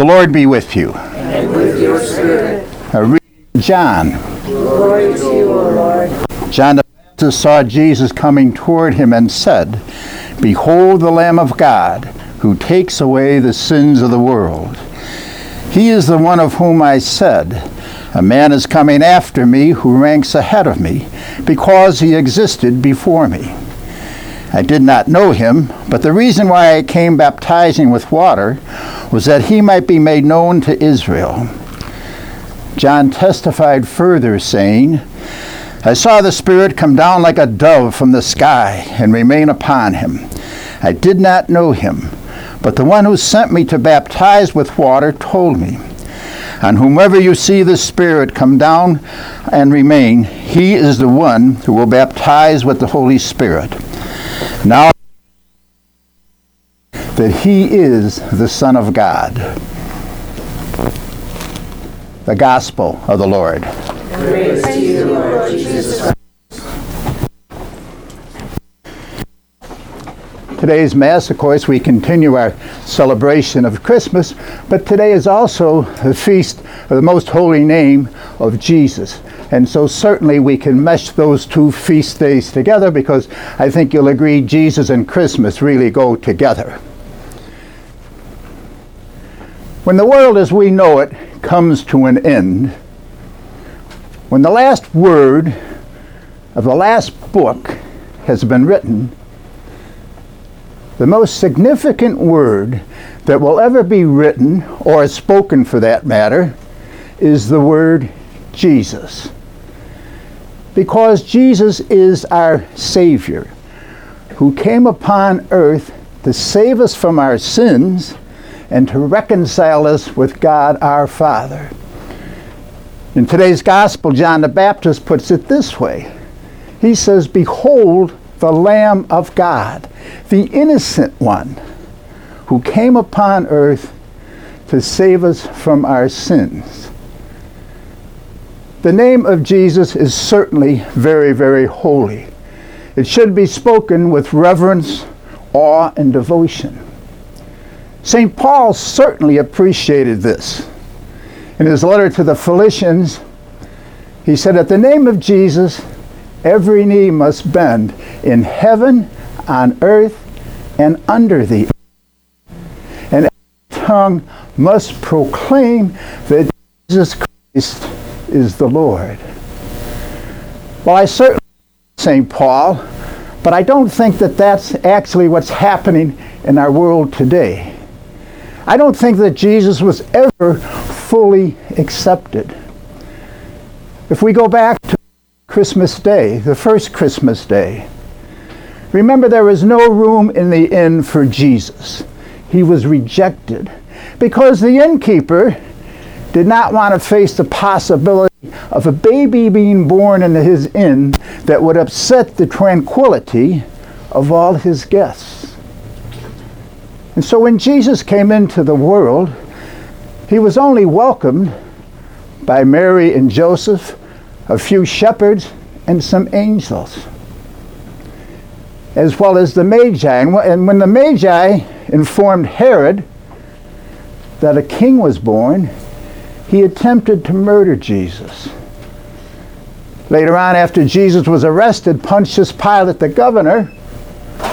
The Lord be with you. And with your spirit. A reading of John. Glory to you, O Lord. John the Baptist saw Jesus coming toward him and said, Behold the Lamb of God, who takes away the sins of the world. He is the one of whom I said, A man is coming after me who ranks ahead of me, because he existed before me. I did not know him, but the reason why I came baptizing with water was that he might be made known to Israel. John testified further, saying, I saw the Spirit come down like a dove from the sky and remain upon him. I did not know him, but the one who sent me to baptize with water told me, On whomever you see the Spirit come down and remain, he is the one who will baptize with the Holy Spirit. Now that he is the Son of God. The Gospel of the Lord. Praise you, Lord Jesus. Today's Mass, of course, we continue our celebration of Christmas, but today is also the feast of the most holy name of Jesus. And so certainly we can mesh those two feast days together because I think you'll agree Jesus and Christmas really go together. When the world as we know it comes to an end, when the last word of the last book has been written, the most significant word that will ever be written, or spoken for that matter, is the word Jesus. Because Jesus is our Savior, who came upon earth to save us from our sins and to reconcile us with God our Father. In today's Gospel, John the Baptist puts it this way He says, Behold, the Lamb of God, the innocent one who came upon earth to save us from our sins. The name of Jesus is certainly very, very holy. It should be spoken with reverence, awe, and devotion. St. Paul certainly appreciated this. In his letter to the Philippians, he said, At the name of Jesus, every knee must bend in heaven, on earth, and under the earth. And every tongue must proclaim that Jesus Christ is the Lord. Well, I certainly St. Paul, but I don't think that that's actually what's happening in our world today. I don't think that Jesus was ever fully accepted. If we go back to Christmas Day, the first Christmas Day, remember there was no room in the inn for Jesus. He was rejected because the innkeeper did not want to face the possibility of a baby being born in his inn that would upset the tranquility of all his guests. And so when Jesus came into the world, he was only welcomed by Mary and Joseph, a few shepherds, and some angels, as well as the Magi. And when the Magi informed Herod that a king was born, he attempted to murder Jesus. Later on, after Jesus was arrested, Pontius Pilate, the governor,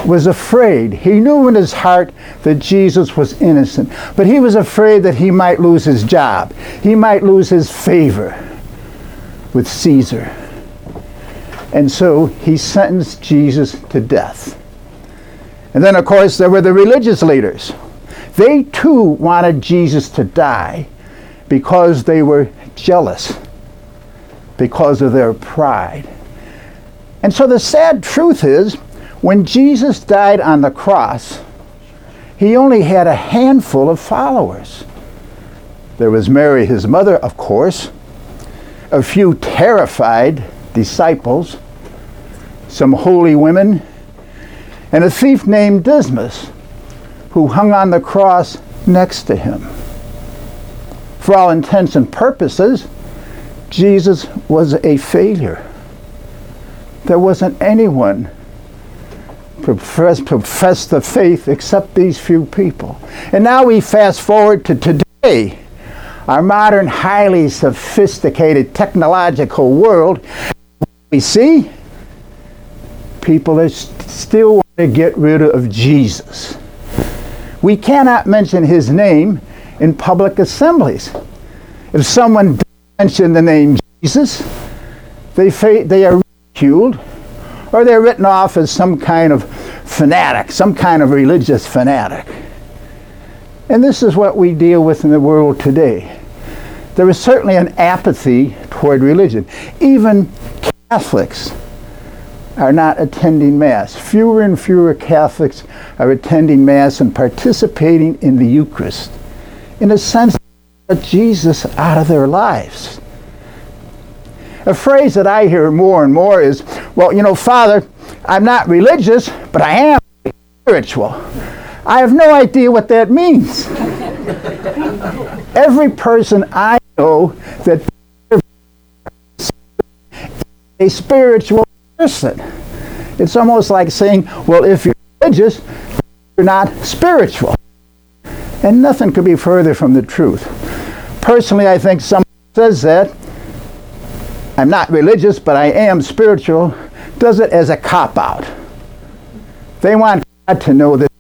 was afraid. He knew in his heart that Jesus was innocent, but he was afraid that he might lose his job. He might lose his favor with Caesar. And so he sentenced Jesus to death. And then, of course, there were the religious leaders. They too wanted Jesus to die because they were jealous, because of their pride. And so the sad truth is, when Jesus died on the cross, he only had a handful of followers. There was Mary, his mother, of course, a few terrified disciples, some holy women, and a thief named Dismas, who hung on the cross next to him. For all intents and purposes, Jesus was a failure. There wasn't anyone profess, profess the faith except these few people. And now we fast forward to today. our modern, highly sophisticated technological world, we see people that st- still want to get rid of Jesus. We cannot mention his name in public assemblies. If someone mention the name Jesus, they, fa- they are ridiculed or they're written off as some kind of fanatic, some kind of religious fanatic. And this is what we deal with in the world today. There is certainly an apathy toward religion. Even Catholics are not attending Mass. Fewer and fewer Catholics are attending Mass and participating in the Eucharist. In a sense, Jesus out of their lives. A phrase that I hear more and more is, well, you know, Father, I'm not religious, but I am spiritual. I have no idea what that means. Every person I know that is a spiritual person. It's almost like saying, well, if you're religious, you're not spiritual. And nothing could be further from the truth. Personally, I think someone says that, I'm not religious, but I am spiritual, does it as a cop out. They want God to know that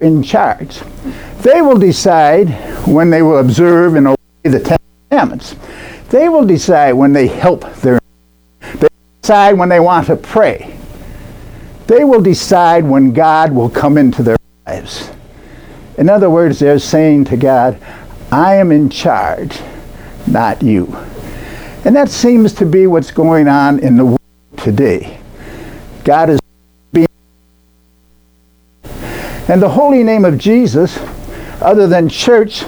in charge. They will decide when they will observe and obey the Ten Commandments. They will decide when they help their They decide when they want to pray. They will decide when God will come into their lives. In other words, they're saying to God, I am in charge, not you. And that seems to be what's going on in the world today. God is being. And the holy name of Jesus, other than church,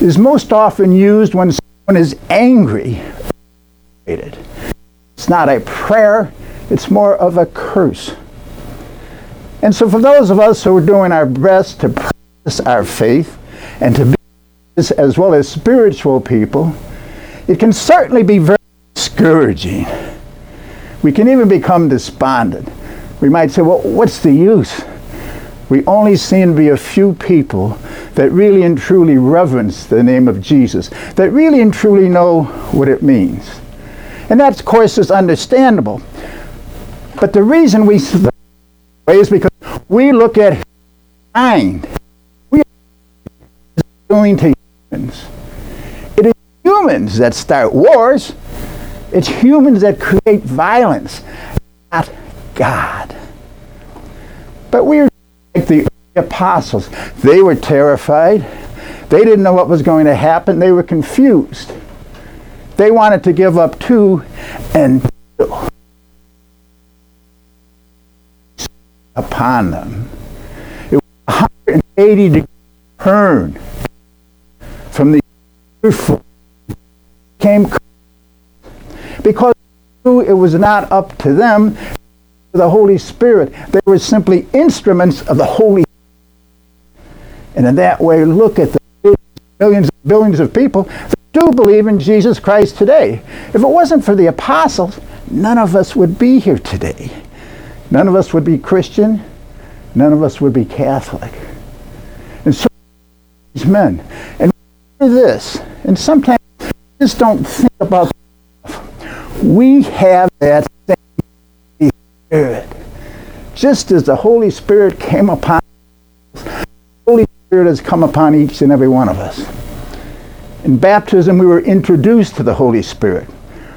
is most often used when someone is angry. It's not a prayer, it's more of a curse. And so, for those of us who are doing our best to practice our faith and to be as well as spiritual people, it can certainly be very discouraging. We can even become despondent. We might say, well, what's the use? We only seem to be a few people that really and truly reverence the name of Jesus, that really and truly know what it means. And that, of course, is understandable. But the reason we is because we look at mind. We are doing to humans. It is humans that start wars. It's humans that create violence, not God. But we're like the apostles. They were terrified. They didn't know what was going to happen. They were confused. They wanted to give up too and upon them. It was 180 degree turn from the came because it was not up to them the Holy Spirit. They were simply instruments of the Holy Spirit. And in that way, look at the millions and billions of people that do believe in Jesus Christ today. If it wasn't for the apostles, none of us would be here today. None of us would be Christian. None of us would be Catholic. And so these men. And this, and sometimes just don't think about we have that same spirit. Just as the Holy Spirit came upon us, the Holy Spirit has come upon each and every one of us. In baptism, we were introduced to the Holy Spirit.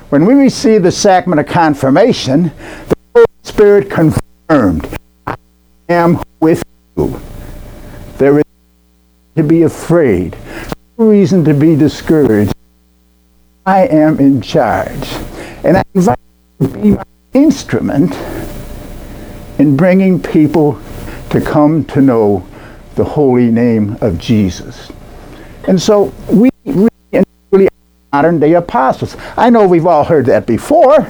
When we received the sacrament of confirmation, the Holy Spirit confirmed, I am with you. There is no to be afraid, no reason to be discouraged. I am in charge. And I invite you to be my instrument in bringing people to come to know the holy name of Jesus. And so we really are modern day apostles. I know we've all heard that before.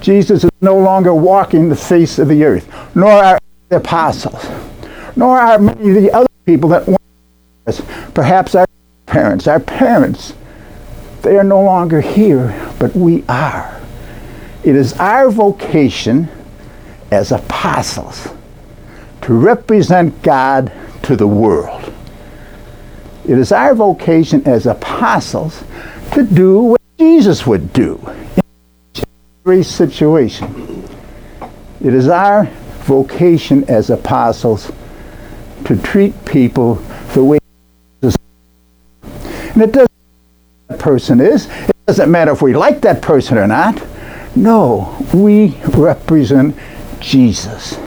Jesus is no longer walking the face of the earth, nor are the apostles, nor are many of the other people that once us. Perhaps our parents, our parents, they are no longer here, but we are. It is our vocation as apostles to represent God to the world. It is our vocation as apostles to do what Jesus would do in every situation. It is our vocation as apostles to treat people the way Jesus and it doesn't matter that person is. It doesn't matter if we like that person or not. No, we represent Jesus.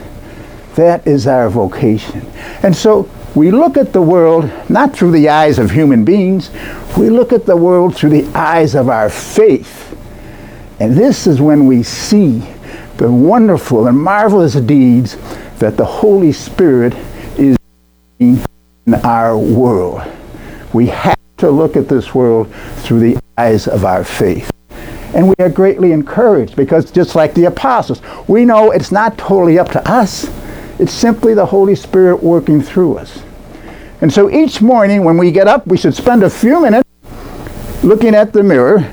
That is our vocation. And so we look at the world not through the eyes of human beings, we look at the world through the eyes of our faith. And this is when we see the wonderful and marvelous deeds that the Holy Spirit is doing in our world. We have to look at this world through the eyes of our faith. And we are greatly encouraged because just like the apostles, we know it's not totally up to us. It's simply the Holy Spirit working through us. And so each morning when we get up, we should spend a few minutes looking at the mirror.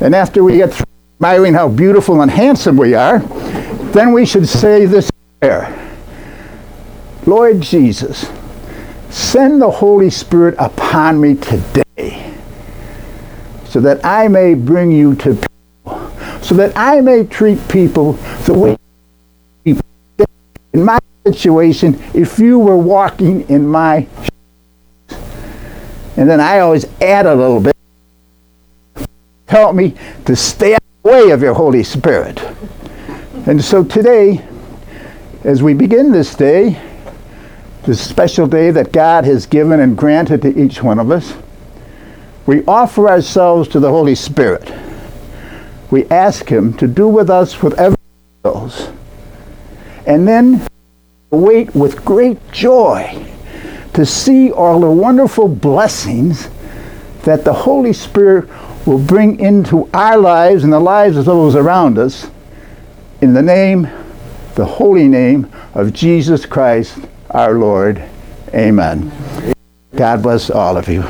And after we get through admiring how beautiful and handsome we are, then we should say this prayer Lord Jesus, send the Holy Spirit upon me today so that I may bring you to so that I may treat people the way people. In my situation, if you were walking in my and then I always add a little bit, help me to stay out of the way of your Holy Spirit. And so today, as we begin this day, this special day that God has given and granted to each one of us, we offer ourselves to the Holy Spirit. We ask Him to do with us whatever He wills. And then wait with great joy to see all the wonderful blessings that the Holy Spirit will bring into our lives and the lives of those around us in the name, the holy name of Jesus Christ our Lord. Amen. God bless all of you.